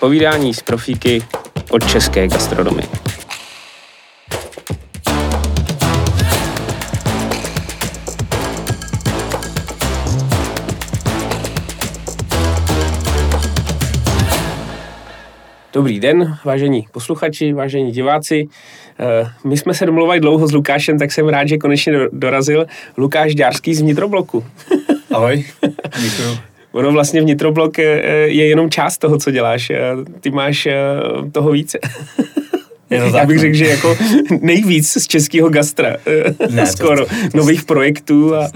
Povídání z profíky od české gastronomie. Dobrý den, vážení posluchači, vážení diváci. Eh, my jsme se domluvali dlouho s Lukášem, tak jsem rád, že konečně dorazil Lukáš Ďárský z Vnitrobloku. Ahoj, děkuji. Ono vlastně vnitroblok eh, je jenom část toho, co děláš. Ty máš eh, toho více. Je to Já bych no. řekl, že jako nejvíc z českého gastra. Ne, skoro. To, to, to, Nových projektů a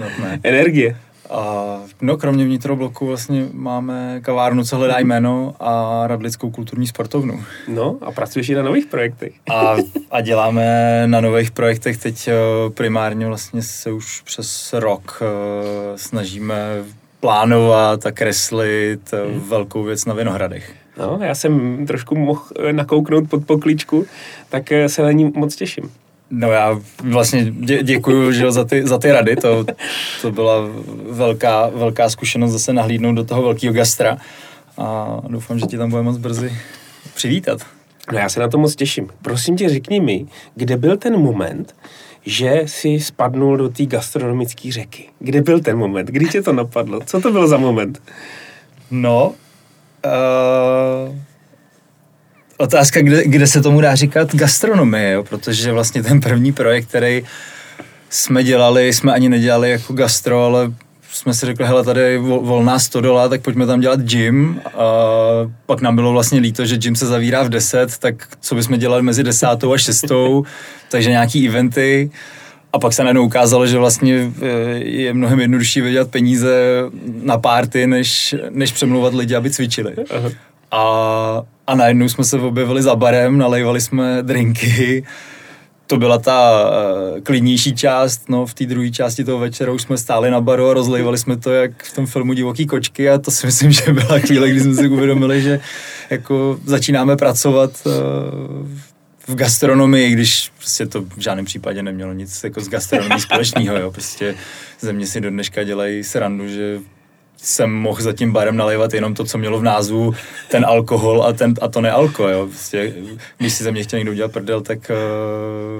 energie. A, no, kromě vnitrobloku vlastně máme kavárnu, co hledá jméno a Radlickou kulturní sportovnu. No a pracuješ i na nových projektech. A, a děláme na nových projektech teď eh, primárně vlastně se už přes rok eh, snažíme plánovat a kreslit eh, hmm. velkou věc na Vinohradech. No, já jsem trošku mohl nakouknout pod pokličku, tak se na ní moc těším. No já vlastně dě, děkuju že za, ty, za ty rady, to, to byla velká, velká zkušenost zase nahlídnout do toho velkého gastra a doufám, že ti tam bude moc brzy přivítat. No já se na to moc těším. Prosím tě, řekni mi, kde byl ten moment, že si spadnul do té gastronomické řeky? Kde byl ten moment? Kdy tě to napadlo? Co to byl za moment? No, uh otázka, kde, kde se tomu dá říkat gastronomie, jo? protože vlastně ten první projekt, který jsme dělali, jsme ani nedělali jako gastro, ale jsme si řekli, hele, tady je volná stodola, tak pojďme tam dělat gym. A pak nám bylo vlastně líto, že gym se zavírá v 10, tak co bychom dělali mezi desátou a šestou, takže nějaký eventy. A pak se najednou ukázalo, že vlastně e, je mnohem jednodušší vydělat peníze na párty, než, než přemlouvat lidi, aby cvičili. Aha. A, a najednou jsme se objevili za barem, nalejvali jsme drinky. To byla ta uh, klidnější část, no v té druhé části toho večera už jsme stáli na baru a rozlejvali jsme to jak v tom filmu Divoký kočky a to si myslím, že byla chvíle, kdy jsme si uvědomili, že jako začínáme pracovat uh, v gastronomii, když prostě to v žádném případě nemělo nic jako s gastronomií společného, jo. Prostě země si do dneška dělají srandu, že jsem mohl za tím barem nalévat jenom to, co mělo v názvu ten alkohol a, ten, a to nealko, jo. Prostě, když si ze mě chtěl někdo udělat prdel, tak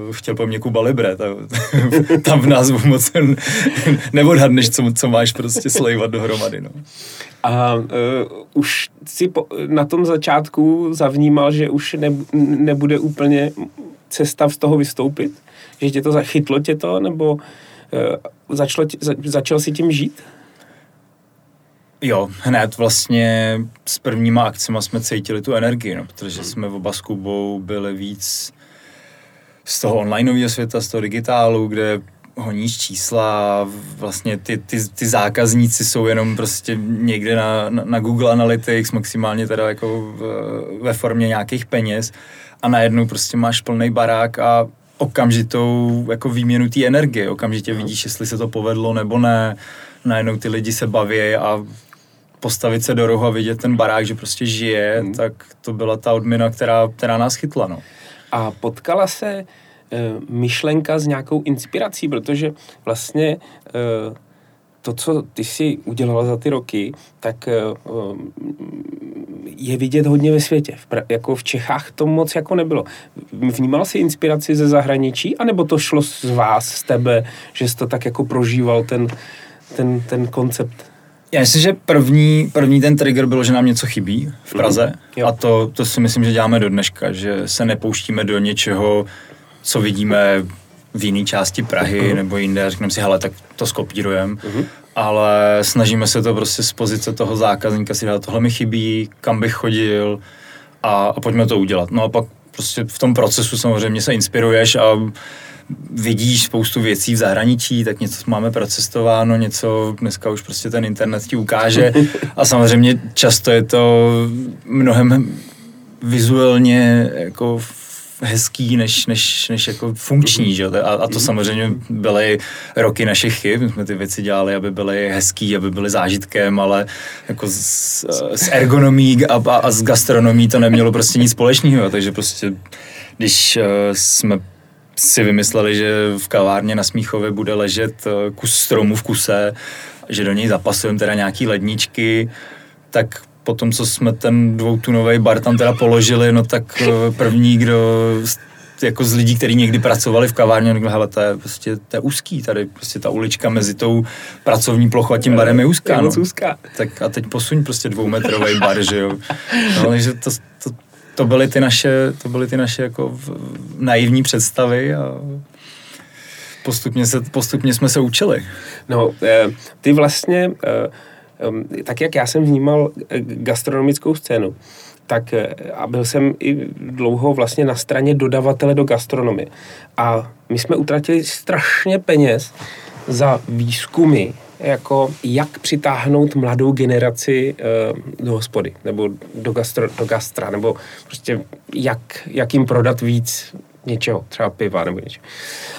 uh, chtěl po mně Kuba Libre. Ta, tam v názvu moc neodhadneš, co, co máš prostě slejvat dohromady, no. A uh, už si po, na tom začátku zavnímal, že už ne, nebude úplně cesta z toho vystoupit? Že tě to zachytlo tě to, nebo uh, začalo za, začal si tím žít? Jo, hned vlastně s prvníma akcemi jsme cítili tu energii, no, protože jsme oba s Kubou byli víc z toho onlineového světa, z toho digitálu, kde honíš čísla, vlastně ty, ty, ty zákazníci jsou jenom prostě někde na, na, na Google Analytics, maximálně teda jako v, ve formě nějakých peněz a najednou prostě máš plný barák a okamžitou jako výměnu té energie, okamžitě vidíš, jestli se to povedlo nebo ne, najednou ty lidi se baví a postavit se do rohu a vidět ten barák, že prostě žije, hmm. tak to byla ta odměna, která, která nás chytla. No. A potkala se e, myšlenka s nějakou inspirací, protože vlastně e, to, co ty si udělala za ty roky, tak e, je vidět hodně ve světě. V, jako v Čechách to moc jako nebylo. Vnímal jsi inspiraci ze zahraničí, anebo to šlo z vás, z tebe, že jsi to tak jako prožíval ten, ten, ten koncept? Já myslím, že první, první ten trigger bylo, že nám něco chybí v mhm. Praze mm, a to, to si myslím, že děláme do dneška, že se nepouštíme do něčeho, co vidíme v jiné části Prahy mm. nebo jinde a řekneme si, hele, tak to skopírujeme, mm. ale snažíme se to prostě z pozice toho zákazníka si dát, tohle mi chybí, kam bych chodil a, a pojďme to udělat. No a pak prostě v tom procesu samozřejmě se inspiruješ a vidíš spoustu věcí v zahraničí, tak něco máme procestováno, něco dneska už prostě ten internet ti ukáže a samozřejmě často je to mnohem vizuálně jako hezký než, než, než jako funkční, že? A, a to mhm. samozřejmě byly roky našich chyb, my jsme ty věci dělali, aby byly hezký, aby byly zážitkem, ale jako s, s ergonomí a, a, a s gastronomí to nemělo prostě nic společného, takže prostě když uh, jsme si vymysleli, že v kavárně na Smíchově bude ležet kus stromu v kuse, že do něj zapasujeme teda nějaký ledničky, tak po tom, co jsme ten dvoutunový bar tam teda položili, no tak eh, první, kdo jako z lidí, kteří někdy pracovali v kavárně, řekl, hele, to je prostě to je úzký tady, prostě ta ulička mezi tou pracovní plochou a tím barem je úzká. no. úzká. Tak a teď posuň prostě dvoumetrový bar, že jo. No, takže to, to, to byly ty naše, to byly ty naše jako naivní představy a postupně, se, postupně jsme se učili. No, eh, ty vlastně, eh, tak jak já jsem vnímal eh, gastronomickou scénu, tak a byl jsem i dlouho vlastně na straně dodavatele do gastronomie. A my jsme utratili strašně peněz za výzkumy, jako jak přitáhnout mladou generaci uh, do hospody, nebo do, gastro, do gastra, nebo prostě jak, jak jim prodat víc něčeho, třeba piva nebo něčeho.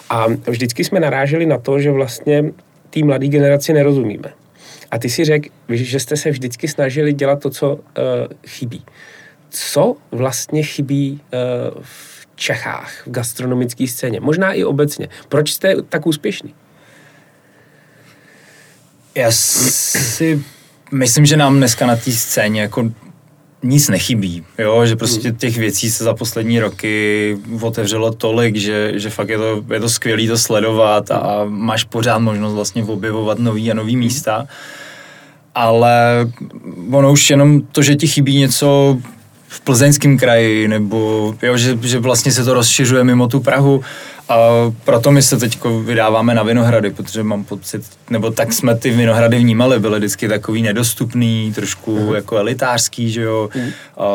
A vždycky jsme naráželi na to, že vlastně té mladé generaci nerozumíme. A ty si řekl, že jste se vždycky snažili dělat to, co uh, chybí. Co vlastně chybí uh, v Čechách, v gastronomické scéně? Možná i obecně. Proč jste tak úspěšní? Já si myslím, že nám dneska na té scéně jako nic nechybí, jo, že prostě hmm. těch věcí se za poslední roky otevřelo tolik, že, že fakt je to, je to skvělé to sledovat a máš pořád možnost vlastně objevovat nový a nový místa, ale ono už jenom to, že ti chybí něco v plzeňském kraji, nebo jo, že, že vlastně se to rozšiřuje mimo tu Prahu, a proto my se teď vydáváme na Vinohrady, protože mám pocit, nebo tak jsme ty Vinohrady vnímali, byly vždycky takový nedostupný, trošku uh-huh. jako elitářský, že jo. Uh-huh. A,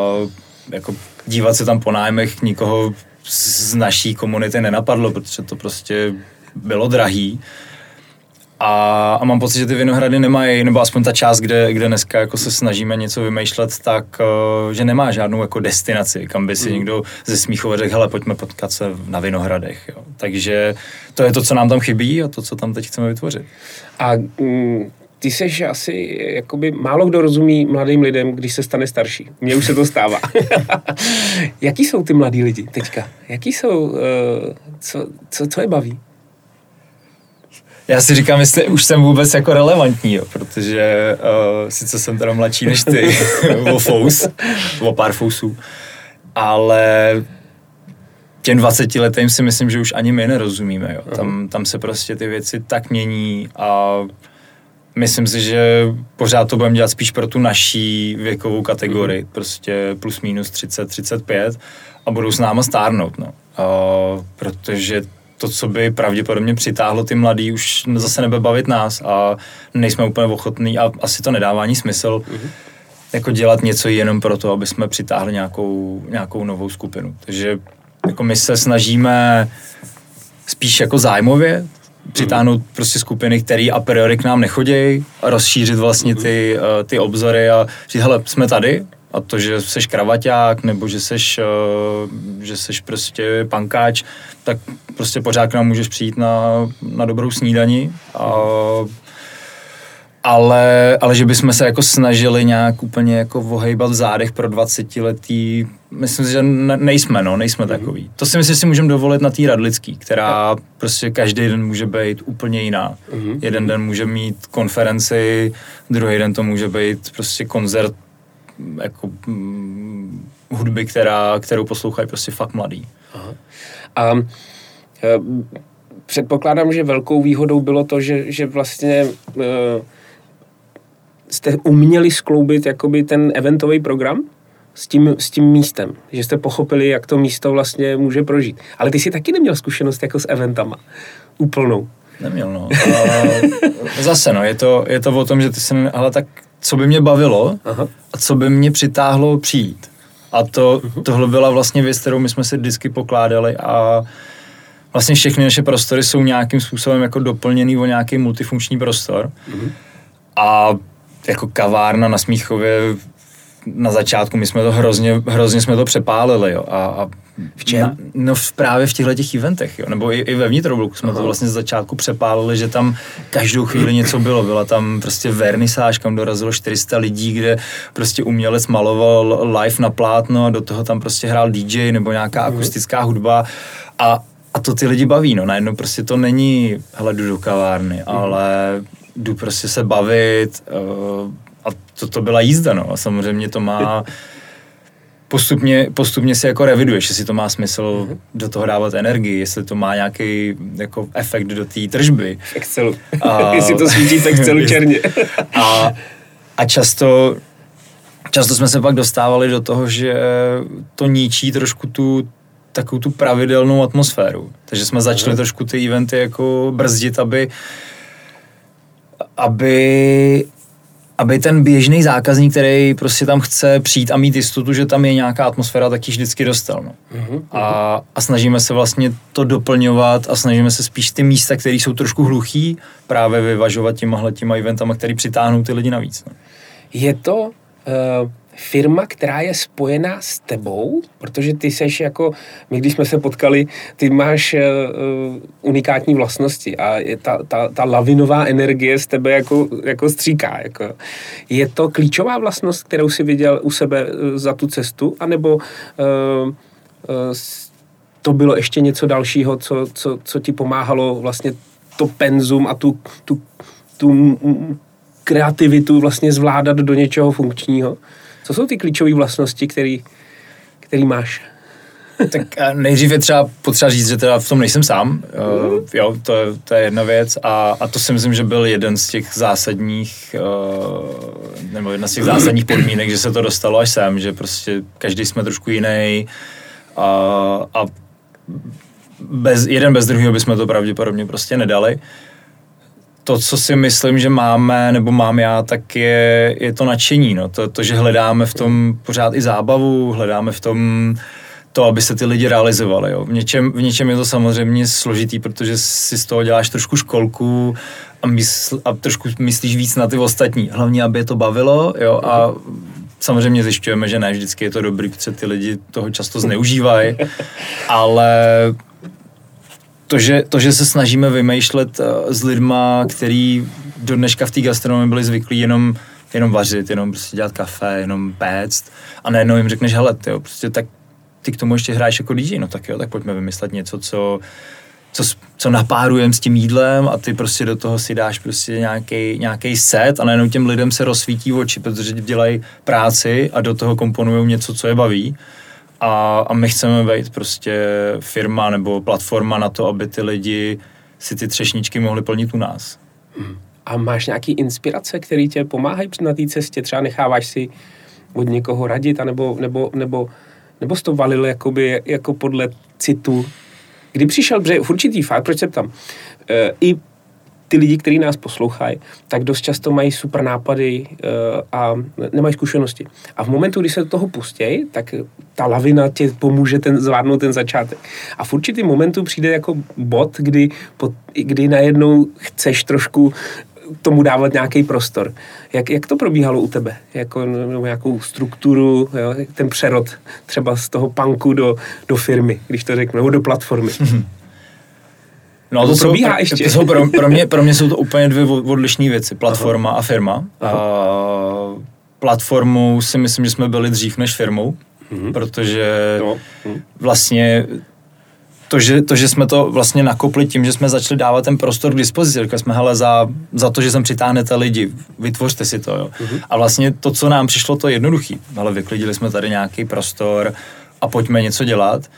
jako dívat se tam po nájmech nikoho z naší komunity nenapadlo, protože to prostě bylo drahý. A, a mám pocit, že ty Vinohrady nemají, nebo aspoň ta část, kde, kde dneska jako se snažíme něco vymýšlet, tak uh, že nemá žádnou jako destinaci, kam by si mm. někdo ze Smíchova řekl, hele, pojďme potkat se na Vinohradech. Jo. Takže to je to, co nám tam chybí a to, co tam teď chceme vytvořit. A mm, ty seš asi, jakoby málo kdo rozumí mladým lidem, když se stane starší. Mně už se to stává. Jaký jsou ty mladí lidi teďka? Jaký jsou, uh, co, co, co je baví? Já si říkám, jestli už jsem vůbec jako relevantní, jo, protože uh, sice jsem teda mladší než ty, o fous, o pár fousů, ale těm 20 letým si myslím, že už ani my nerozumíme. Jo. Tam, tam se prostě ty věci tak mění a myslím si, že pořád to budeme dělat spíš pro tu naší věkovou kategorii, prostě plus minus 30, 35 a budou s náma stárnout, no. Uh, protože to, co by pravděpodobně přitáhlo ty mladý, už zase nebude bavit nás a nejsme úplně ochotní a asi to nedává ani smysl mm-hmm. jako dělat něco jenom proto, aby jsme přitáhli nějakou, nějakou novou skupinu. Takže jako my se snažíme spíš jako zájmově přitáhnout mm. prostě skupiny, které a priori k nám nechodějí, rozšířit vlastně mhm. ty, uh, ty obzory a říct, hele, jsme tady, a to, že seš kravaťák, nebo že seš, uh, že seš prostě pankáč, tak prostě pořád k nám můžeš přijít na, na dobrou snídani. A, ale, ale že bychom se jako snažili nějak úplně jako ohejbat v zádech pro 20 letý, myslím si, že ne, nejsme, no, nejsme mm-hmm. takový. To si myslím, že si můžeme dovolit na té Radlický, která prostě každý den může být úplně jiná. Mm-hmm. Jeden den může mít konferenci, druhý den to může být prostě koncert jako hm, hudby, která, kterou poslouchají prostě fakt mladý. Aha. A e, předpokládám, že velkou výhodou bylo to, že, že vlastně e, jste uměli skloubit jakoby ten eventový program s tím, s tím místem, že jste pochopili, jak to místo vlastně může prožít. Ale ty jsi taky neměl zkušenost jako s eventama. Úplnou. Neměl, no. A zase, no, je to, je to o tom, že ty se, ale tak co by mě bavilo Aha. a co by mě přitáhlo přijít. A to, uh-huh. tohle byla vlastně věc, kterou my jsme si vždycky pokládali a vlastně všechny naše prostory jsou nějakým způsobem jako doplněný o nějaký multifunkční prostor. Uh-huh. A jako kavárna na Smíchově na začátku my jsme to hrozně, hrozně jsme to přepálili, jo. A, a v čem? Na, no v, právě v těchto těch eventech, jo. Nebo i, i ve vnitrobloku jsme Aha. to vlastně z začátku přepálili, že tam každou chvíli něco bylo. Byla tam prostě vernisáž, kam dorazilo 400 lidí, kde prostě umělec maloval live na plátno a do toho tam prostě hrál DJ nebo nějaká mhm. akustická hudba a a to ty lidi baví, no najednou prostě to není, hele, jdu do kavárny, mm. ale jdu prostě se bavit uh, to, to byla jízda, no. A samozřejmě to má postupně, postupně si jako reviduješ, jestli to má smysl mm-hmm. do toho dávat energii, jestli to má nějaký jako efekt do té tržby. V Excelu. A, jestli to svítí v Excelu černě. a, a často, často jsme se pak dostávali do toho, že to ničí trošku tu takovou tu pravidelnou atmosféru. Takže jsme začali Aha. trošku ty eventy jako brzdit, aby aby aby ten běžný zákazník, který prostě tam chce přijít a mít jistotu, že tam je nějaká atmosféra, tak ji vždycky dostal. No. Uh-huh, a, a snažíme se vlastně to doplňovat a snažíme se spíš ty místa, které jsou trošku hluchý, právě vyvažovat těmahle těma eventama, které přitáhnou ty lidi navíc. No. Je to uh, firma, která je spojená s tebou, protože ty seš jako, my když jsme se potkali, ty máš uh, unikátní vlastnosti a je ta, ta, ta lavinová energie z tebe jako, jako stříká. Jako. Je to klíčová vlastnost, kterou si viděl u sebe uh, za tu cestu, anebo uh, uh, to bylo ještě něco dalšího, co, co, co ti pomáhalo vlastně to penzum a tu, tu, tu kreativitu vlastně zvládat do něčeho funkčního? Co jsou ty klíčové vlastnosti, který, který máš? tak nejdřív je třeba potřeba říct, že teda v tom nejsem sám. Uh, jo, to, to je jedna věc a, a to si myslím, že byl jeden z těch zásadních, uh, nebo jedna z těch zásadních podmínek, že se to dostalo až sem, že prostě každý jsme trošku jiný a, a bez, jeden bez druhého bychom to pravděpodobně prostě nedali. Uh, to, co si myslím, že máme, nebo mám já, tak je, je to nadšení. No. To, to, že hledáme v tom pořád i zábavu, hledáme v tom to, aby se ty lidi realizovali. Jo. V, něčem, v něčem je to samozřejmě složitý, protože si z toho děláš trošku školku a, mysl, a trošku myslíš víc na ty ostatní. Hlavně, aby je to bavilo jo, a samozřejmě zjišťujeme, že ne vždycky je to dobrý, protože ty lidi toho často zneužívají, ale to, že, to, že se snažíme vymýšlet uh, s lidma, který do dneška v té gastronomii byli zvyklí jenom, jenom vařit, jenom prostě dělat kafe, jenom péct. A najednou jim řekneš, hele, tyjo, prostě tak ty k tomu ještě hraješ jako DJ, no tak jo, tak pojďme vymyslet něco, co, co, co napárujeme s tím jídlem a ty prostě do toho si dáš prostě nějaký set a najednou těm lidem se rozsvítí oči, protože dělají práci a do toho komponují něco, co je baví a, a my chceme být prostě firma nebo platforma na to, aby ty lidi si ty třešničky mohli plnit u nás. Hmm. A máš nějaký inspirace, které tě pomáhají na té cestě? Třeba necháváš si od někoho radit, anebo, nebo, nebo, nebo jsi to valil jakoby, jako podle citu? Kdy přišel, protože v určitý fakt, proč se ptám, e, i ty lidi, kteří nás poslouchají, tak dost často mají super nápady uh, a nemají zkušenosti. A v momentu, kdy se do toho pustějí, tak ta lavina tě pomůže ten, zvládnout ten začátek. A v určitým momentu přijde jako bod, kdy, kdy najednou chceš trošku tomu dávat nějaký prostor. Jak, jak to probíhalo u tebe? Jako, nebo nějakou strukturu, jo? ten přerod třeba z toho punku do, do firmy, když to řeknu, nebo do platformy. No to, to probíhá jsou, ještě. To jsou pro, pro, mě, pro mě jsou to úplně dvě odlišné věci. Platforma Aha. a firma. Aha. A platformou si myslím, že jsme byli dřív než firmou, mhm. protože no. mhm. vlastně to že, to, že jsme to vlastně nakopli tím, že jsme začali dávat ten prostor k dispozici. Řekli jsme, hele, za, za to, že sem přitáhnete lidi, vytvořte si to, jo. Uh-huh. A vlastně to, co nám přišlo, to jednoduchý. Ale vyklidili jsme tady nějaký prostor a pojďme něco dělat.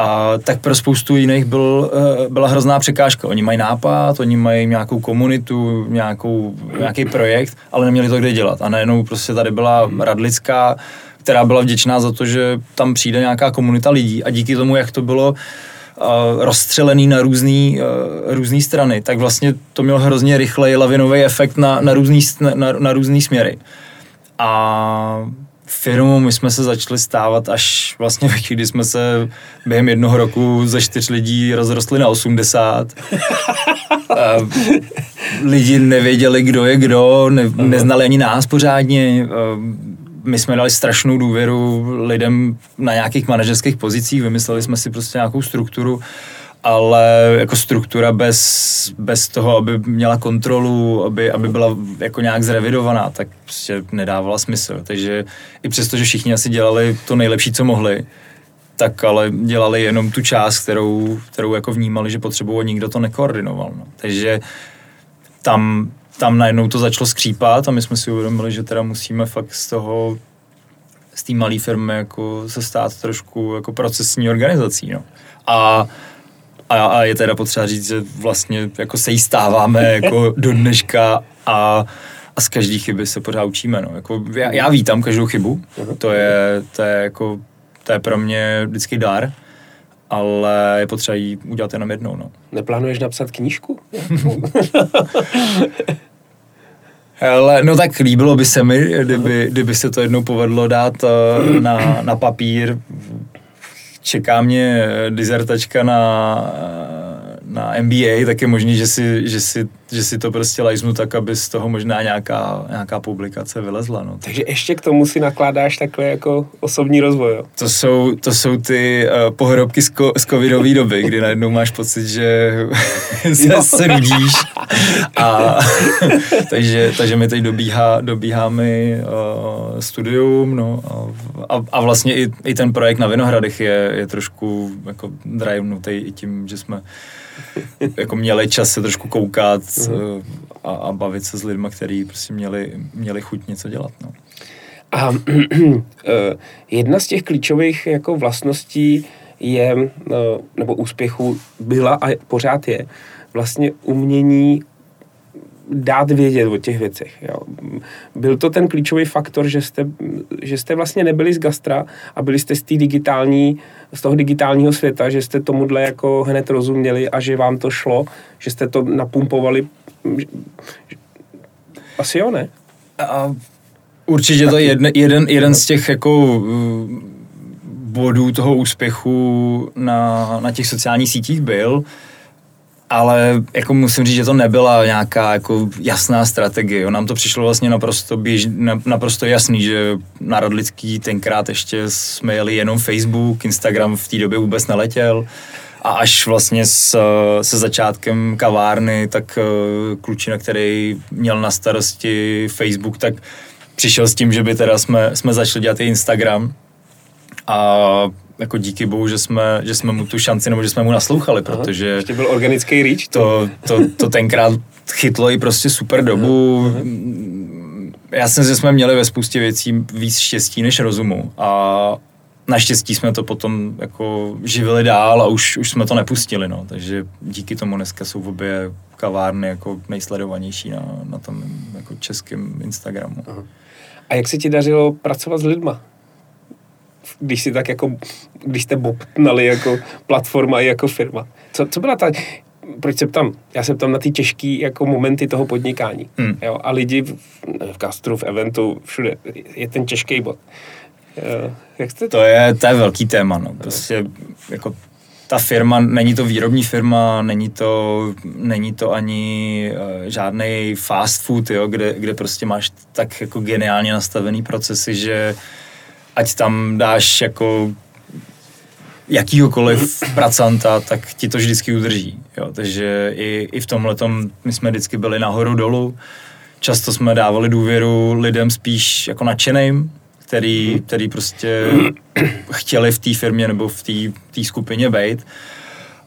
A tak pro spoustu jiných byl, eh, byla hrozná překážka. Oni mají nápad, oni mají nějakou komunitu, nějakou, nějaký projekt, ale neměli to kde dělat. A najednou prostě tady byla Radlická, která byla vděčná za to, že tam přijde nějaká komunita lidí a díky tomu, jak to bylo uh, rozstřelený na různé uh, různý strany, tak vlastně to mělo hrozně rychlej lavinový efekt na, na různý, na, na různý směry. A firmu my jsme se začali stávat až vlastně ve chvíli, kdy jsme se během jednoho roku ze čtyř lidí rozrostli na 80. lidi nevěděli, kdo je kdo, ne, neznali ani nás pořádně. My jsme dali strašnou důvěru lidem na nějakých manažerských pozicích, vymysleli jsme si prostě nějakou strukturu, ale jako struktura bez, bez toho, aby měla kontrolu, aby, aby byla jako nějak zrevidovaná, tak prostě nedávala smysl. Takže i přesto, že všichni asi dělali to nejlepší, co mohli, tak ale dělali jenom tu část, kterou, kterou jako vnímali, že potřebují, nikdo to nekoordinoval. No. Takže tam tam najednou to začalo skřípat a my jsme si uvědomili, že teda musíme fakt z toho z té malé firmy jako se stát trošku jako procesní organizací. No. A, a, a, je teda potřeba říct, že vlastně jako se jí stáváme jako do dneška a, a z každé chyby se pořád učíme. No. Jako já, já vítám každou chybu, to je, to je jako to je pro mě vždycky dar, ale je potřeba ji udělat jenom jednou. No. Neplánuješ napsat knížku? Ale, no tak líbilo by se mi, kdyby, kdyby se to jednou povedlo dát eh, na, na papír. Čeká mě dizertačka na na MBA, tak je možný, že si, že si, že si to prostě lajznu tak, aby z toho možná nějaká, nějaká publikace vylezla. No. Takže ještě k tomu si nakládáš takhle jako osobní rozvoj, jo? To jsou, to jsou ty uh, pohrobky z, ko, z covidové doby, kdy najednou máš pocit, že se, se nudíš. A, takže, takže mi teď dobíhá, dobíhá mi uh, studium, no, a, a, a vlastně i, i ten projekt na Vinohradech je, je trošku jako drivenutý i tím, že jsme jako měli čas se trošku koukat uh-huh. a, a bavit se s lidmi, kteří prostě měli, měli chuť něco dělat. No. A eh, jedna z těch klíčových jako vlastností je, eh, nebo úspěchu byla a pořád je, vlastně umění dát vědět o těch věcech. Jo. Byl to ten klíčový faktor, že jste, že jste vlastně nebyli z gastra a byli jste z, digitální, z toho digitálního světa, že jste tomuhle jako hned rozuměli a že vám to šlo, že jste to napumpovali. Asi jo, ne? A určitě to je jeden, jeden, jeden z těch jako bodů toho úspěchu na, na těch sociálních sítích byl, ale jako musím říct, že to nebyla nějaká jako jasná strategie. Nám to přišlo vlastně naprosto, běž, naprosto jasný, že na Radlický tenkrát ještě jsme jeli jenom Facebook, Instagram v té době vůbec neletěl. A až vlastně s, se začátkem kavárny, tak eh, klučina, který měl na starosti Facebook, tak přišel s tím, že by teda jsme, jsme začali dělat i Instagram. A jako díky bohu, že jsme, že jsme mu tu šanci, nebo že jsme mu naslouchali, Aha, protože... Ještě byl organický reach? To, to, to tenkrát chytlo i prostě super dobu. Aha. Já jsem, že jsme měli ve spoustě věcí víc štěstí než rozumu a naštěstí jsme to potom jako živili dál a už, už jsme to nepustili, no. takže díky tomu dneska jsou v obě kavárny jako nejsledovanější na, na tom jako českém Instagramu. Aha. A jak se ti dařilo pracovat s lidma? Když si tak jako, když jste bobtnali jako platforma i jako firma. Co, co byla ta, proč se ptám? Já se ptám na ty těžké jako momenty toho podnikání. Hmm. Jo? A lidi v, v gastru, v eventu, všude, je ten těžký bod. Jo, jak jste to? To je, to je velký téma, no. Prostě jako ta firma, není to výrobní firma, není to, není to ani uh, žádný fast food, jo, kde, kde prostě máš tak jako geniálně nastavený procesy, že uh, ať tam dáš jako jakýhokoliv pracanta, tak ti to vždycky udrží. Jo. Takže i, i v tomhle my jsme vždycky byli nahoru dolů. Často jsme dávali důvěru lidem spíš jako nadšeným, který, který prostě chtěli v té firmě nebo v té skupině být.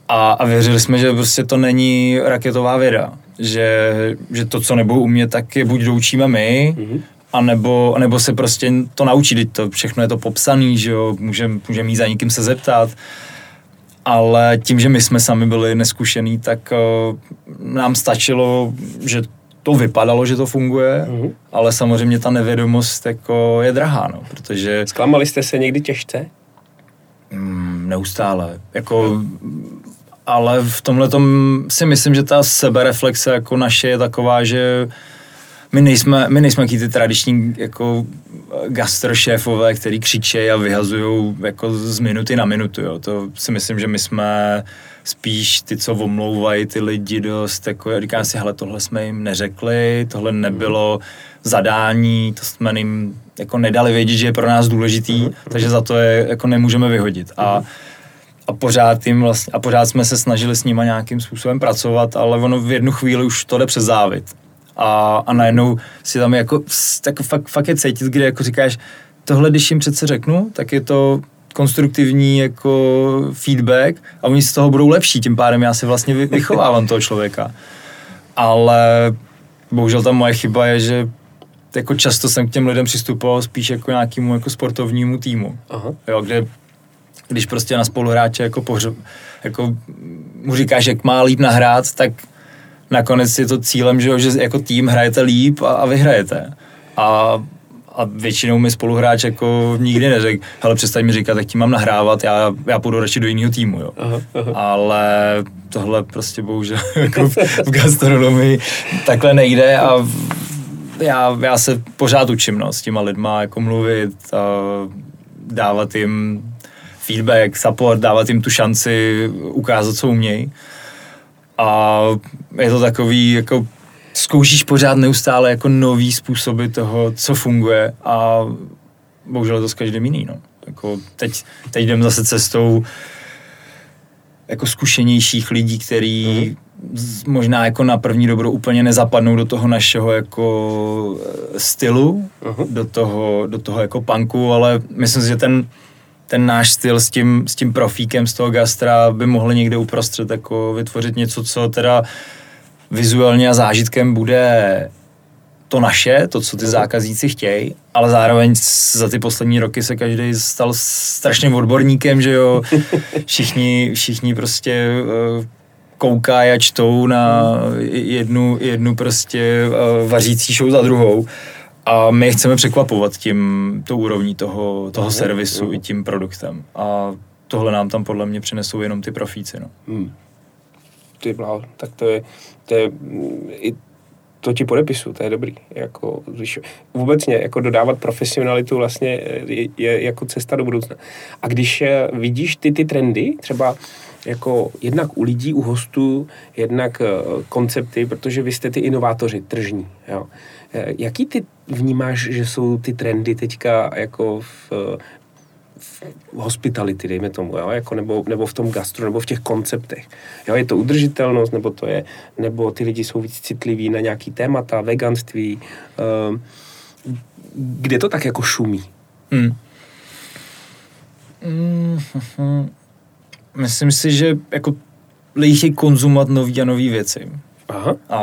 A, a věřili jsme, že prostě to není raketová věda. Že, že to, co nebudou umět, tak je buď doučíme my, mm-hmm a nebo, nebo se prostě to naučit, teď to všechno je to popsaný, že jo, můžeme můžem jít za někým se zeptat, ale tím, že my jsme sami byli neskušený, tak uh, nám stačilo, že to vypadalo, že to funguje, mm-hmm. ale samozřejmě ta nevědomost jako je drahá, no, protože... Zklamali jste se někdy těžce? Mm, neustále, jako... Mm. Ale v tomhle si myslím, že ta sebereflexe jako naše je taková, že my nejsme, my nejsme ty tradiční jako gastrošéfové, který křičí a vyhazují jako z minuty na minutu. Jo. To si myslím, že my jsme spíš ty, co omlouvají ty lidi dost, jako říkám si, hele, tohle jsme jim neřekli, tohle nebylo zadání, to jsme jim jako nedali vědět, že je pro nás důležitý, uh-huh. takže za to je jako nemůžeme vyhodit. A uh-huh a pořád jim vlastně, a pořád jsme se snažili s nima nějakým způsobem pracovat, ale ono v jednu chvíli už to jde přes závit a, a najednou si tam jako, tak fakt, fakt je cítit, kde jako říkáš, tohle, když jim přece řeknu, tak je to konstruktivní jako feedback a oni z toho budou lepší, tím pádem já si vlastně vychovávám toho člověka. Ale bohužel ta moje chyba je, že jako často jsem k těm lidem přistupoval spíš jako nějakému jako sportovnímu týmu. Aha. Jo, kde když prostě na spoluhráče jako, pohř, jako mu říkáš, jak má líp nahrát, tak nakonec je to cílem, že, že jako tým hrajete líp a, a vyhrajete. A, a většinou mi spoluhráč jako nikdy neřekl, hele přestaň mi říkat, jak ti mám nahrávat, já, já půjdu radši do jiného týmu, jo. Aha, aha. Ale tohle prostě bohužel jako v, v gastronomii takhle nejde a já, já se pořád učím no, s těma lidma jako mluvit a dávat jim feedback, support, dávat jim tu šanci ukázat, co umějí. A je to takový, jako zkoušíš pořád neustále jako nový způsoby toho, co funguje a bohužel je to s každým jiný, no. Jako teď, teď jdem zase cestou jako zkušenějších lidí, který mm. možná jako na první dobro úplně nezapadnou do toho našeho jako eh, stylu, uh-huh. do toho, do toho jako punku, ale myslím si, že ten, ten náš styl s tím, s tím profíkem z toho gastra by mohl někde uprostřed jako vytvořit něco, co teda vizuálně a zážitkem bude to naše, to, co ty zákazníci chtějí, ale zároveň za ty poslední roky se každý stal strašným odborníkem, že jo, všichni, všichni prostě uh, koukají a čtou na jednu, jednu prostě uh, vařící show za druhou a my chceme překvapovat tím, tou úrovní toho, toho uh-huh, servisu uh-huh. i tím produktem. A tohle nám tam podle mě přinesou jenom ty profíci. No. Hmm. Ty bláho, tak to je, to je i to ti podepisu, to je dobrý. Jako, když vůbecně jako dodávat profesionalitu vlastně je, je jako cesta do budoucna. A když eh, vidíš ty ty trendy, třeba jako jednak u lidí, u hostů, jednak eh, koncepty, protože vy jste ty inovátoři tržní. Jo. Eh, jaký ty vnímáš, že jsou ty trendy teďka jako v, v hospitality, dejme tomu, jo? Jako nebo, nebo v tom gastro, nebo v těch konceptech. Jo? Je to udržitelnost, nebo to je, nebo ty lidi jsou víc citliví na nějaký témata, veganství, uh, kde to tak jako šumí? Hmm. Mm-hmm. Myslím si, že jako lidi chtějí konzumovat nový a nový věci. Aha. A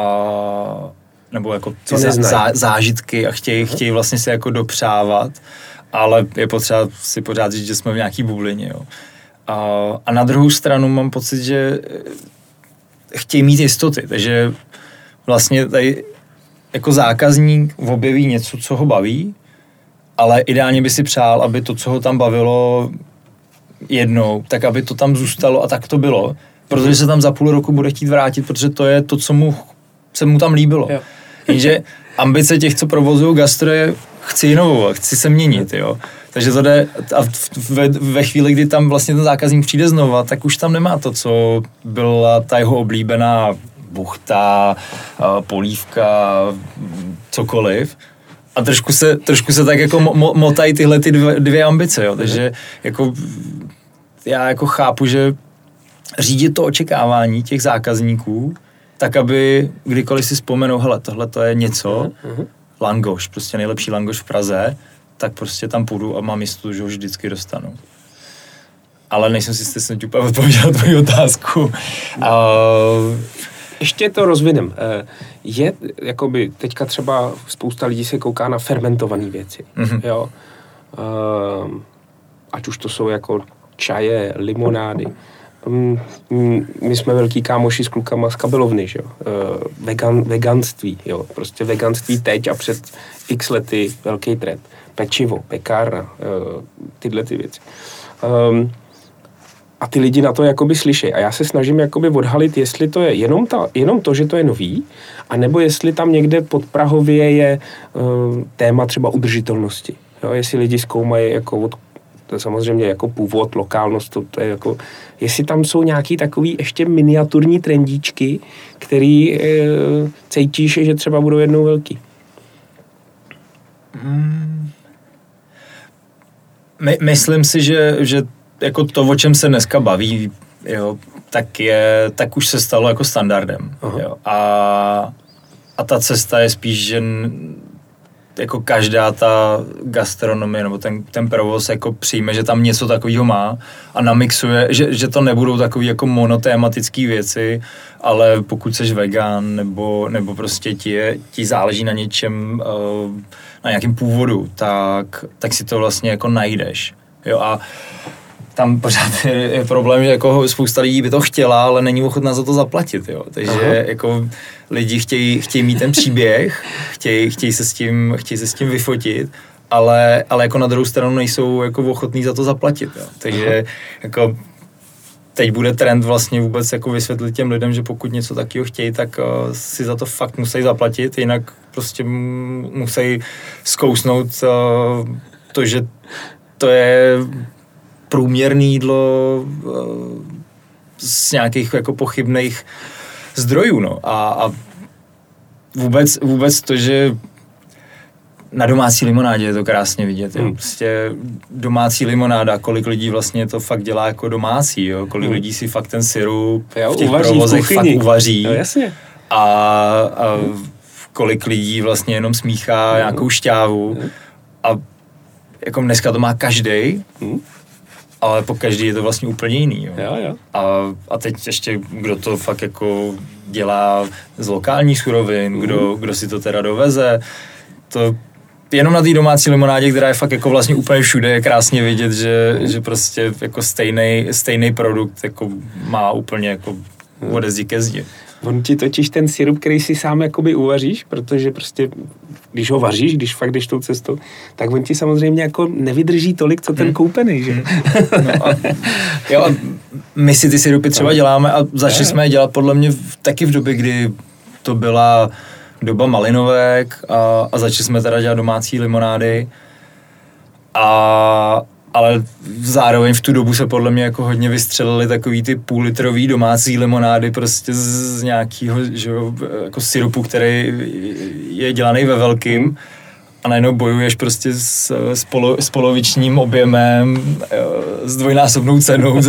nebo jako ty zá, zážitky a chtějí, chtějí vlastně se jako dopřávat, ale je potřeba si pořád říct, že jsme v nějaký bublině, jo. A, a na druhou stranu mám pocit, že eh, chtějí mít jistoty, takže vlastně tady jako zákazník objeví něco, co ho baví, ale ideálně by si přál, aby to, co ho tam bavilo jednou, tak aby to tam zůstalo a tak to bylo, protože se tam za půl roku bude chtít vrátit, protože to je to, co mu se mu tam líbilo. Jo. Jenže ambice těch, co provozují gastro je, chci inovovat, chci se měnit, jo. Takže to jde, a ve, ve chvíli, kdy tam vlastně ten zákazník přijde znova, tak už tam nemá to, co byla ta jeho oblíbená buchta, polívka, cokoliv. A trošku se, trošku se tak jako mo, motají tyhle ty dvě, dvě ambice, jo. Takže jako já jako chápu, že řídit to očekávání těch zákazníků tak aby kdykoliv si vzpomenou, hele, tohle to je něco, uh-huh. langoš, prostě nejlepší langoš v Praze, tak prostě tam půjdu a mám jistotu, že ho vždycky dostanu. Ale nejsem si jistý, jsem ti úplně odpověděl tvoji otázku. Uh, ještě to rozvinem. Eh, je, jakoby, teďka třeba spousta lidí se kouká na fermentované věci, mm-hmm. jo. Uh, ať už to jsou jako čaje, limonády. Mm, my jsme velký kámoši s klukama z kabelovny, že jo. Uh, vegan, veganství, jo. Prostě veganství teď a před x lety velký trend. Pečivo, pekárna, uh, tyhle ty věci. Um, a ty lidi na to jakoby slyší. A já se snažím jakoby odhalit, jestli to je jenom, ta, jenom to, že to je nový, anebo jestli tam někde pod Prahově je uh, téma třeba udržitelnosti. Jo, jestli lidi zkoumají, jako od to je samozřejmě jako původ, lokálnost, to, to je jako, jestli tam jsou nějaký takový ještě miniaturní trendíčky, který e, cítíš, že třeba budou jednou velký. Hmm. My, myslím si, že, že jako to, o čem se dneska baví, jo, tak, je, tak už se stalo jako standardem. Jo. A, a ta cesta je spíš, že jako každá ta gastronomie nebo ten, ten provoz jako přijme, že tam něco takového má a namixuje, že, že to nebudou takové jako monotématické věci, ale pokud jsi vegan nebo, nebo prostě ti, je, ti záleží na něčem, uh, na nějakém původu, tak, tak si to vlastně jako najdeš. Jo, a tam pořád je, je problém, že jako spousta lidí by to chtěla, ale není ochotná za to zaplatit, jo. Takže Aha. jako lidi chtějí, chtějí mít ten příběh, chtějí, chtějí, se s tím, chtějí se s tím vyfotit, ale, ale jako na druhou stranu nejsou jako ochotní za to zaplatit, jo. Takže Aha. jako teď bude trend vlastně vůbec jako vysvětlit těm lidem, že pokud něco takového chtějí, tak uh, si za to fakt musí zaplatit, jinak prostě musí zkousnout uh, to, že to je průměrné jídlo uh, z nějakých jako pochybných zdrojů, no. A, a vůbec, vůbec to, že na domácí limonádě je to krásně vidět. Jo. Hmm. Prostě domácí limonáda, kolik lidí vlastně to fakt dělá jako domácí, jo. kolik hmm. lidí si fakt ten syrup jo, v těch provozech v fakt uvaří. No, jasně. A, a kolik lidí vlastně jenom smíchá hmm. nějakou šťávu. Hmm. A jako dneska to má každý. Hmm ale po každý je to vlastně úplně jiný. Jo. Jo, jo. A, a teď ještě, kdo to fakt jako dělá z lokálních surovin, mm. kdo, kdo si to teda doveze, to jenom na té domácí limonádě, která je fakt jako vlastně úplně všude, je krásně vidět, že, že prostě jako stejný, stejný produkt jako má úplně jako ode zdi ke zdi. On ti totiž ten syrup, který si sám jakoby uvaříš, protože prostě, když ho vaříš, když fakt jdeš tou cestou, tak on ti samozřejmě jako nevydrží tolik, co ten hmm. koupený, že? Hmm. No a, jo, a my si ty syrupy třeba děláme a začali jsme je dělat podle mě v, taky v době, kdy to byla doba malinovek a, a začali jsme teda dělat domácí limonády. A, ale zároveň v tu dobu se podle mě jako hodně vystřelili takový ty půllitrový domácí limonády prostě z, nějakého že, jako syrupu, který je dělaný ve velkým a najednou bojuješ prostě s, s, polo, s polovičním objemem, s dvojnásobnou cenou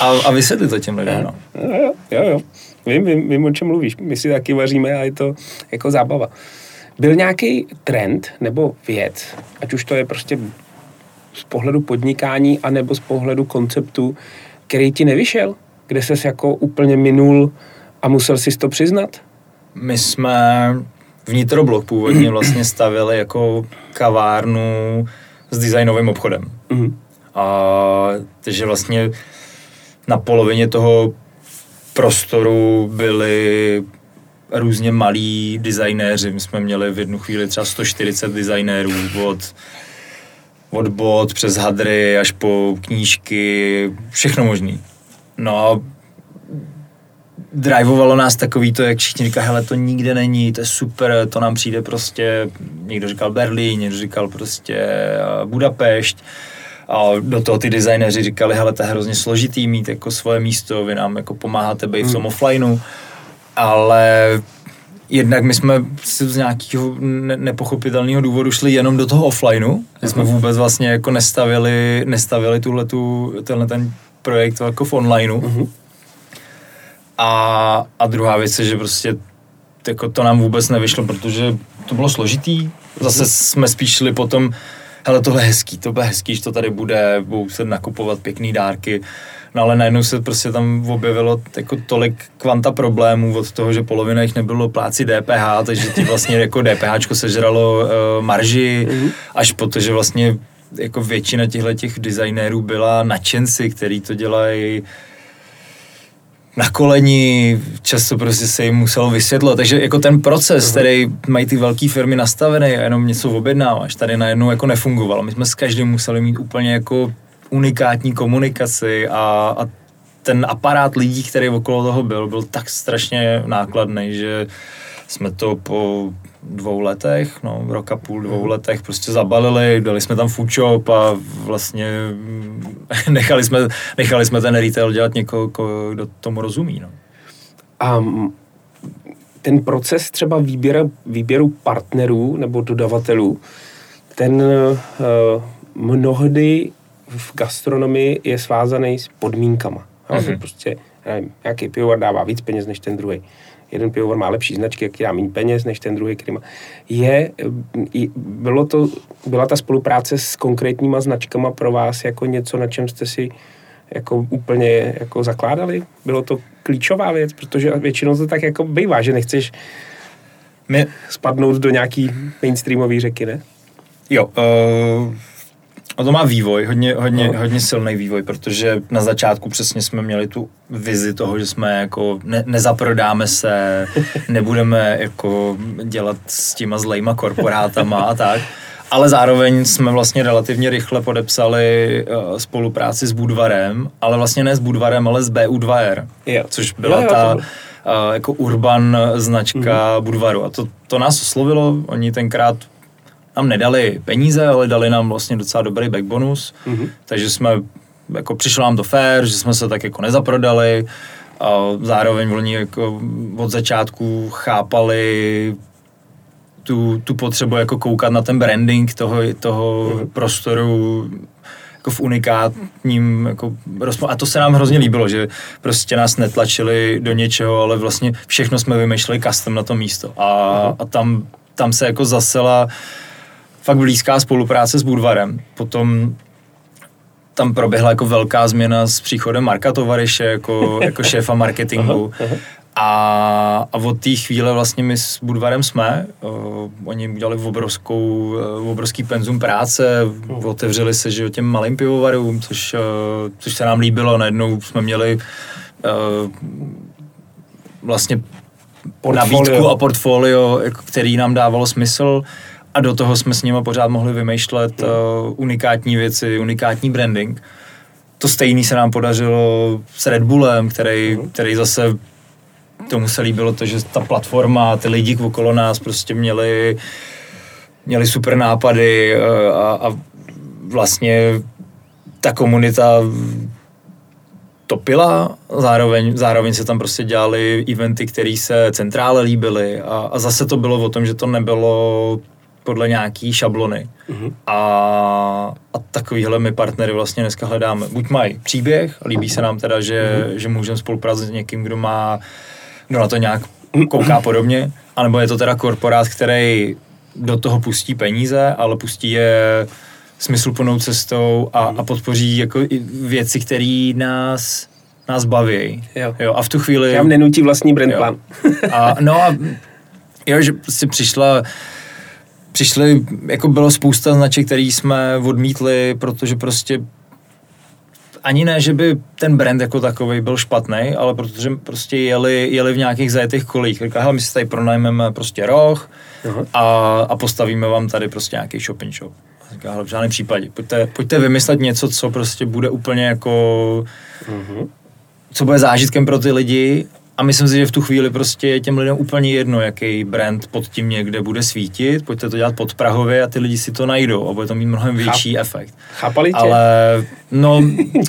a, a vysvětlit to těm lidem. No. Jo, jo, jo. Vím, vím, vím, o čem mluvíš. My si taky vaříme a je to jako zábava. Byl nějaký trend nebo věc, ať už to je prostě z pohledu podnikání anebo z pohledu konceptu, který ti nevyšel? Kde ses jako úplně minul a musel si to přiznat? My jsme vnitroblok původně vlastně stavili jako kavárnu s designovým obchodem. Mm-hmm. A, takže vlastně na polovině toho prostoru byli různě malí designéři. My jsme měli v jednu chvíli třeba 140 designérů od od bod přes hadry až po knížky, všechno možný. No a drivovalo nás takový to, jak všichni říkají, hele, to nikde není, to je super, to nám přijde prostě, někdo říkal Berlín, někdo říkal prostě Budapešť, a do toho ty designéři říkali, hele, to je hrozně složitý mít jako svoje místo, vy nám jako pomáháte být v tom hmm. offlineu, ale jednak my jsme z nějakého ne- nepochopitelného důvodu šli jenom do toho offlineu, že jsme mhm. vůbec vlastně jako nestavili, nestavili tuhletu, tenhle ten projekt jako v onlineu. Uh-huh. A, a druhá věc je, že prostě jako to nám vůbec nevyšlo, protože to bylo složitý. Zase uh-huh. jsme spíš šli potom, hele, tohle je hezký, to bude hezký, že to tady bude, budou se nakupovat pěkný dárky. No ale najednou se prostě tam objevilo jako tolik kvanta problémů od toho, že polovina jich nebylo pláci DPH, takže ti vlastně jako DPH sežralo uh, marži, mm-hmm. až po to, že vlastně jako většina těchto těch designérů byla nadšenci, který to dělají na koleni, často prostě se jim muselo vysvětlovat. Takže jako ten proces, uh-huh. který mají ty velké firmy nastavený a jenom něco objednáváš, tady najednou jako nefungoval. My jsme s každým museli mít úplně jako unikátní komunikaci a, a ten aparát lidí, který okolo toho byl, byl tak strašně nákladný, že jsme to po dvou letech, no, rok a půl, dvou mhm. letech prostě zabalili, dali jsme tam food shop a vlastně nechali jsme, nechali jsme ten retail dělat někoho, kdo tomu rozumí. No. A ten proces třeba výběra, výběru partnerů nebo dodavatelů, ten uh, mnohdy v gastronomii je svázaný s podmínkama. Mm-hmm. prostě, nevím, nějaký pivovar dává víc peněz než ten druhý. jeden pivovar má lepší značky, který má méně peněz než ten druhý, který má. Je, bylo to, byla ta spolupráce s konkrétníma značkama pro vás jako něco, na čem jste si jako úplně jako zakládali? Bylo to klíčová věc, protože většinou to tak jako bývá, že nechceš My... spadnout do nějaký mainstreamové řeky, ne? Jo, uh, a to má vývoj, hodně, hodně, no. hodně silný vývoj, protože na začátku přesně jsme měli tu vizi toho, že jsme jako ne, nezaprodáme se, nebudeme jako dělat s těma zlejma korporátama a tak. Ale zároveň jsme vlastně relativně rychle podepsali uh, spolupráci s Budvarem, ale vlastně ne s Budvarem, ale s BU2R, jo. což byla jo, jo, ta uh, jako urban značka mm-hmm. Budvaru. A to, to nás oslovilo, oni tenkrát nám nedali peníze, ale dali nám vlastně docela dobrý back bonus, mm-hmm. takže jsme, jako přišlo nám to fair, že jsme se tak jako nezaprodali, a zároveň oni jako od začátku chápali tu, tu potřebu jako koukat na ten branding toho, toho mm-hmm. prostoru jako v unikátním jako A to se nám hrozně líbilo, že prostě nás netlačili do něčeho, ale vlastně všechno jsme vymýšleli custom na to místo. A, mm-hmm. a tam, tam se jako zasela fakt blízká spolupráce s Budvarem. Potom tam proběhla jako velká změna s příchodem Marka Tovaryše jako, jako šéfa marketingu. Aha, aha. A, a od té chvíle vlastně my s Budvarem jsme, uh, oni udělali obrovskou, uh, obrovský penzum práce, uh. otevřeli se že, těm malým pivovarům, což, uh, což se nám líbilo. Najednou jsme měli uh, vlastně portfolio. nabídku a portfolio, jako, který nám dávalo smysl a do toho jsme s nimi pořád mohli vymýšlet uh, unikátní věci, unikátní branding. To stejný se nám podařilo s Red Bullem, který, uh který zase tomu se líbilo to, že ta platforma, ty lidi okolo nás prostě měli, měli super nápady uh, a, a vlastně ta komunita topila, zároveň, zároveň se tam prostě dělali eventy, které se centrále líbily. A, a zase to bylo o tom, že to nebylo podle nějaký šablony. Mm-hmm. A, a takovýhle my partnery vlastně dneska hledáme. Buď mají příběh, líbí se nám teda, že, mm-hmm. že můžeme spolupracovat s někým, kdo má, kdo na to nějak kouká podobně, anebo je to teda korporát, který do toho pustí peníze, ale pustí je smysluplnou cestou a, a podpoří jako věci, které nás nás baví. Jo. jo. A v tu chvíli... Já nenutí vlastní brand plan. a, no a jo, že prostě přišla přišli, jako bylo spousta značek, který jsme odmítli, protože prostě ani ne, že by ten brand jako takový byl špatný, ale protože prostě jeli, jeli v nějakých zajetých kolích. Říká, my si tady pronajmeme prostě roh a, a postavíme vám tady prostě nějaký shopping shop. Říká, v žádném případě. Pojďte, pojďte vymyslet něco, co prostě bude úplně jako... Uh-huh. Co bude zážitkem pro ty lidi a myslím si, že v tu chvíli prostě je těm lidem úplně jedno, jaký brand pod tím někde bude svítit. Pojďte to dělat pod Prahově a ty lidi si to najdou a bude to mít mnohem větší Cháp, efekt. Chápali tě? Ale no,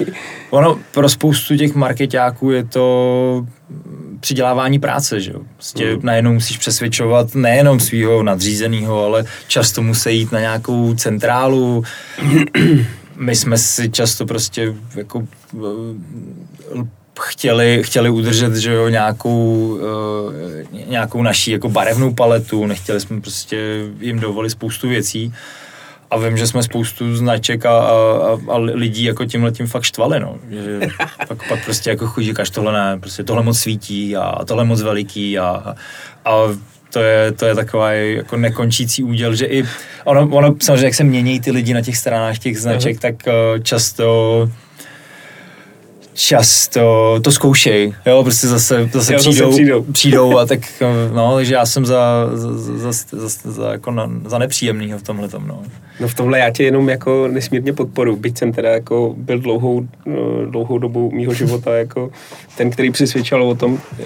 ono pro spoustu těch marketáků je to přidělávání práce, že jo. Prostě mm. najednou musíš přesvědčovat nejenom svého nadřízeného, ale často musí jít na nějakou centrálu. My jsme si často prostě jako chtěli, chtěli udržet že jo, nějakou, uh, nějakou naší jako barevnou paletu, nechtěli jsme prostě jim dovolit spoustu věcí a vím, že jsme spoustu značek a, a, a lidí jako tímhle tím fakt štvali, no. Že pak, pak prostě jako chodí, říkáš, tohle ne, prostě tohle moc svítí a tohle moc veliký a, a to je, to je taková jako nekončící úděl, že i ono, ono samozřejmě, jak se mění ty lidi na těch stranách těch značek, uh-huh. tak uh, často často to zkoušej, jo, prostě zase, zase, jo, přijdou, zase přijdou. přijdou a tak, no, takže já jsem za, za, za, za, za, jako na, za nepříjemnýho v tomhle tom, no. No v tomhle já tě jenom jako nesmírně podporu, byť jsem teda jako byl dlouhou, no, dlouhou dobu mýho života jako ten, který přesvědčal o tom, eh,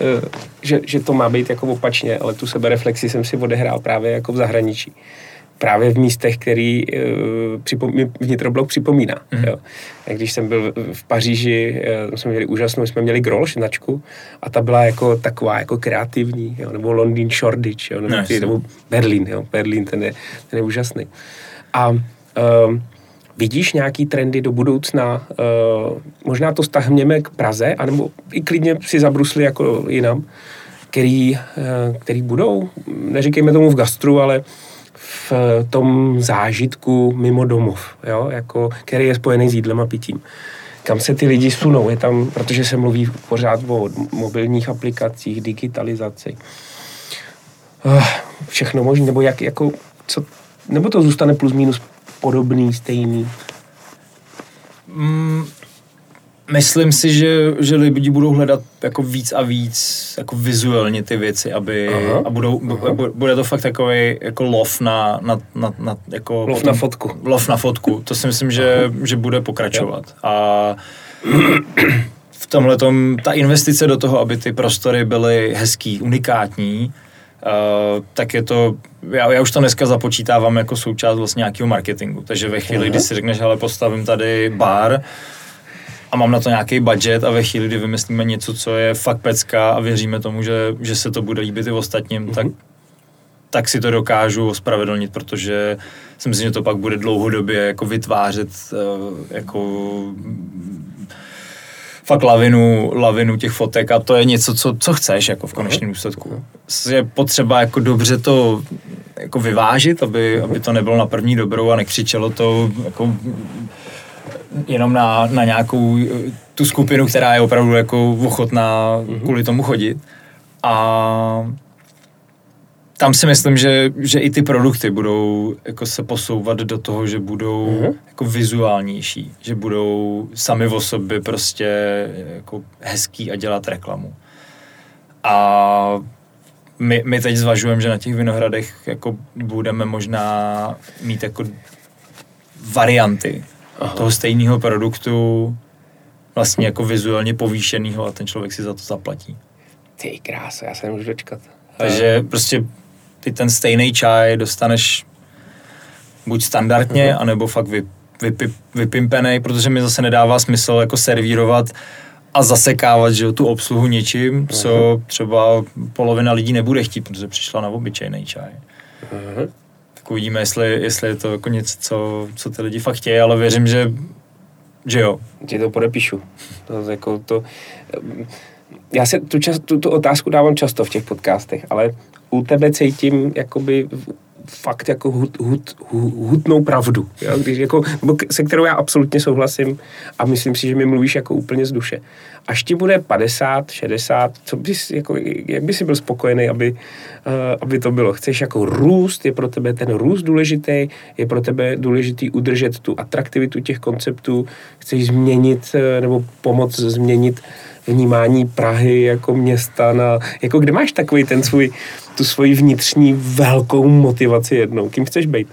že, že to má být jako opačně, ale tu sebereflexi jsem si odehrál právě jako v zahraničí právě v místech, který uh, připom- vnitroblok připomíná. Mm. Jo. Když jsem byl v Paříži, uh, jsme měli úžasnou, jsme měli Grolsch značku a ta byla jako taková jako kreativní, jo, nebo Londýn Shoreditch, jo, nebo, no, ty, nebo Berlín, jo, Berlín, ten je, ten je úžasný. A uh, vidíš nějaký trendy do budoucna, uh, možná to stahněme k Praze, anebo i klidně si zabrusli jako jinam, který, eh, který budou, neříkejme tomu v gastru, ale v tom zážitku mimo domov, jo? Jako, který je spojený s jídlem a pitím. Kam se ty lidi sunou? Je tam, protože se mluví pořád o mobilních aplikacích, digitalizaci. Eh, všechno možné, nebo jak, jako, co, nebo to zůstane plus minus podobný, stejný? Mm, myslím si, že, že lidi budou hledat jako víc a víc jako vizuálně ty věci, aby aha, a budou, aha. bude to fakt takový jako lov na, na, na, na jako lov potom, na fotku. Lov na fotku. To si myslím, že, že bude pokračovat. A v tomhle ta investice do toho, aby ty prostory byly hezký, unikátní, Uh, tak je to, já, já už to dneska započítávám jako součást vlastně nějakého marketingu, takže ve chvíli, uh-huh. kdy si řekneš, hele, postavím tady bar a mám na to nějaký budget a ve chvíli, kdy vymyslíme něco, co je fakt pecka a věříme tomu, že, že se to bude líbit i ostatním, uh-huh. tak, tak si to dokážu ospravedlnit, protože si myslím, že to pak bude dlouhodobě jako vytvářet uh, jako fakt lavinu, lavinu těch fotek a to je něco, co, co chceš jako v konečném důsledku. Je potřeba jako dobře to jako vyvážit, aby, aby to nebylo na první dobrou a nekřičelo to jako jenom na, na nějakou tu skupinu, která je opravdu jako ochotná kvůli tomu chodit. A tam si myslím, že, že i ty produkty budou jako se posouvat do toho, že budou mm-hmm. jako vizuálnější, že budou sami o sobě prostě jako hezký a dělat reklamu. A my, my teď zvažujeme, že na těch vinohradech jako budeme možná mít jako varianty Aha. toho stejného produktu, vlastně jako vizuálně povýšeného a ten člověk si za to zaplatí. Ty krása, já se nemůžu dočkat. Takže prostě ty ten stejný čaj dostaneš buď standardně, uh-huh. anebo fakt vy, vypi, vypimpený, protože mi zase nedává smysl jako servírovat a zasekávat že, tu obsluhu něčím, uh-huh. co třeba polovina lidí nebude chtít, protože přišla na obyčejný čaj. Uh-huh. Tak uvidíme, jestli, jestli je to jako něco, co, co ty lidi fakt chtějí, ale věřím, že, že jo. Ti to podepíšu. To, jako to, já se tu, čas, tu, tu otázku dávám často v těch podcastech, ale u tebe cítím jakoby fakt jako hut, hut, hutnou pravdu, jo? Když jako, se kterou já absolutně souhlasím a myslím si, že mi mluvíš jako úplně z duše. Až ti bude 50, 60, co bys, jako, jak bys byl spokojený, aby, uh, aby to bylo? Chceš jako růst, je pro tebe ten růst důležitý, je pro tebe důležitý udržet tu atraktivitu těch konceptů, chceš změnit uh, nebo pomoct změnit vnímání Prahy jako města na, jako kde máš takový ten svůj tu svoji vnitřní velkou motivaci jednou. Kým chceš být?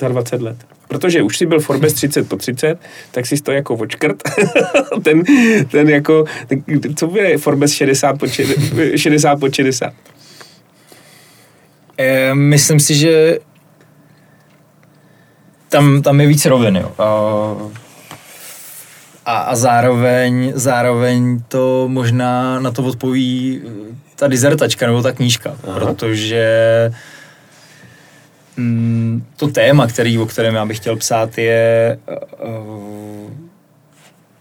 Za 20 let. Protože už si byl Forbes 30 po 30, tak si to jako očkrt. ten, ten jako, co bude Forbes 60 po 60? po 60? E, myslím si, že tam, tam je víc rovin, jo. A, a zároveň, zároveň to možná na to odpoví ta dizertačka nebo ta knížka, Aha. protože mm, to téma, který, o kterém já bych chtěl psát, je uh,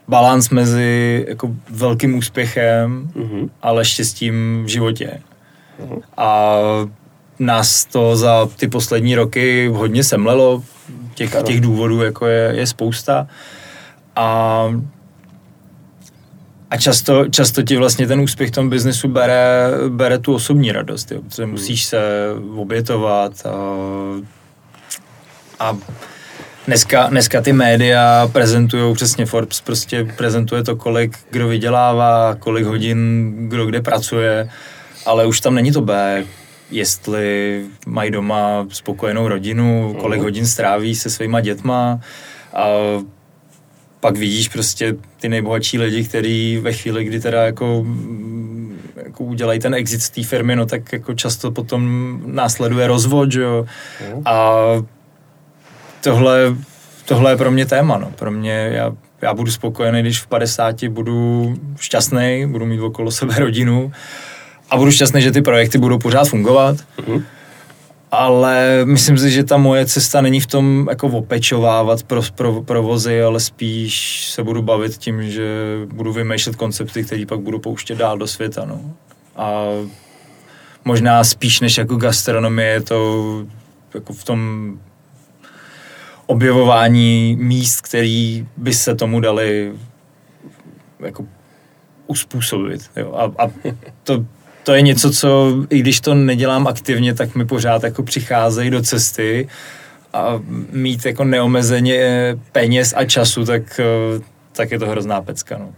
balans mezi jako velkým úspěchem, uh-huh. ale štěstím v životě. Uh-huh. A nás to za ty poslední roky hodně semlelo, těch, těch důvodů jako je, je spousta. A a často, často ti vlastně ten úspěch v tom biznesu bere, bere tu osobní radost, jo, protože musíš se obětovat a, a dneska, dneska ty média prezentují přesně Forbes, prostě prezentuje to, kolik kdo vydělává, kolik hodin kdo kde pracuje, ale už tam není to B, jestli mají doma spokojenou rodinu, kolik mhm. hodin stráví se svýma dětma a pak vidíš prostě ty nejbohatší lidi, kteří ve chvíli, kdy teda jako, jako udělají ten exit z té firmy, no tak jako často potom následuje rozvod, že jo. Mm. A tohle, tohle je pro mě téma, no. Pro mě, já, já budu spokojený, když v 50 budu šťastný, budu mít okolo sebe rodinu a budu šťastný, že ty projekty budou pořád fungovat. Mm ale myslím si, že ta moje cesta není v tom jako opečovávat pro, pro, provozy, ale spíš se budu bavit tím, že budu vymýšlet koncepty, které pak budu pouštět dál do světa. No. A možná spíš než jako gastronomie je to jako v tom objevování míst, který by se tomu dali jako uspůsobit. Jo. A, a to, to je něco, co i když to nedělám aktivně, tak mi pořád jako přicházejí do cesty a mít jako neomezeně peněz a času, tak, tak je to hrozná pecka. No.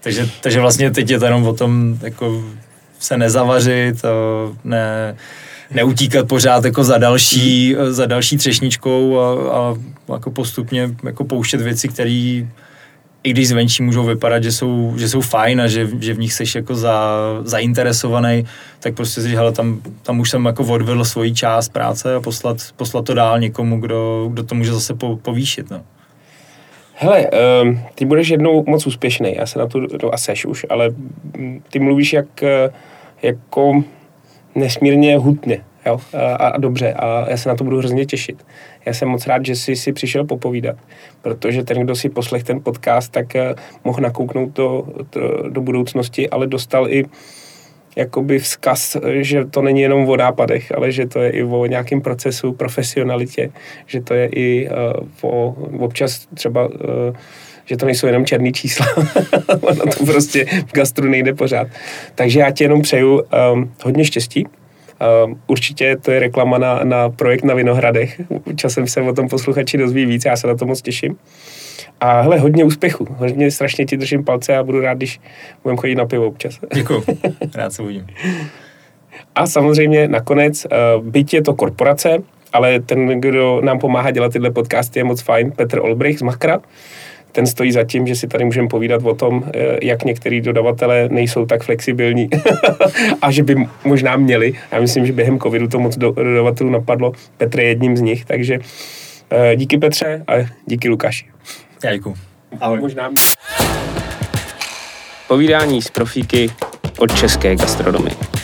Takže, takže vlastně teď je to jenom o tom jako se nezavařit, ne, neutíkat pořád jako za další, za další třešničkou a, a jako postupně jako pouštět věci, které i když zvenčí můžou vypadat, že jsou, že jsou fajn a že, že v nich jsi jako za, zainteresovaný, tak prostě si, hele, tam, tam už jsem jako odvedl svoji část práce a poslat, poslat to dál někomu, kdo, kdo to může zase po, povýšit. No. Hele, um, ty budeš jednou moc úspěšný, já se na to, to asi už, ale ty mluvíš jak, eh, jako nesmírně hutně jo? A, a dobře a já se na to budu hrozně těšit. Já jsem moc rád, že jsi si přišel popovídat, protože ten, kdo si poslech ten podcast, tak uh, mohl nakouknout to, to, do budoucnosti, ale dostal i jakoby vzkaz, že to není jenom o nápadech, ale že to je i o nějakém procesu, profesionalitě, že to je i uh, o občas třeba uh, že to nejsou jenom černý čísla. ono to prostě v gastru nejde pořád. Takže já ti jenom přeju um, hodně štěstí určitě to je reklama na, na projekt na Vinohradech. Časem se o tom posluchači dozví víc, já se na to moc těším. A hele, hodně úspěchu. Hodně strašně ti držím palce a budu rád, když budeme chodit na pivo občas. Děkuji, rád se uvidím. A samozřejmě nakonec, uh, byť je to korporace, ale ten, kdo nám pomáhá dělat tyhle podcasty, je moc fajn, Petr Olbrich z Makra ten stojí za tím, že si tady můžeme povídat o tom, eh, jak některý dodavatelé nejsou tak flexibilní a že by možná měli. Já myslím, že během covidu to moc dodavatelů napadlo. Petr je jedním z nich, takže eh, díky Petře a díky Lukáši. Já děkuji. Ahoj. Možná... Povídání z profíky od české gastronomie.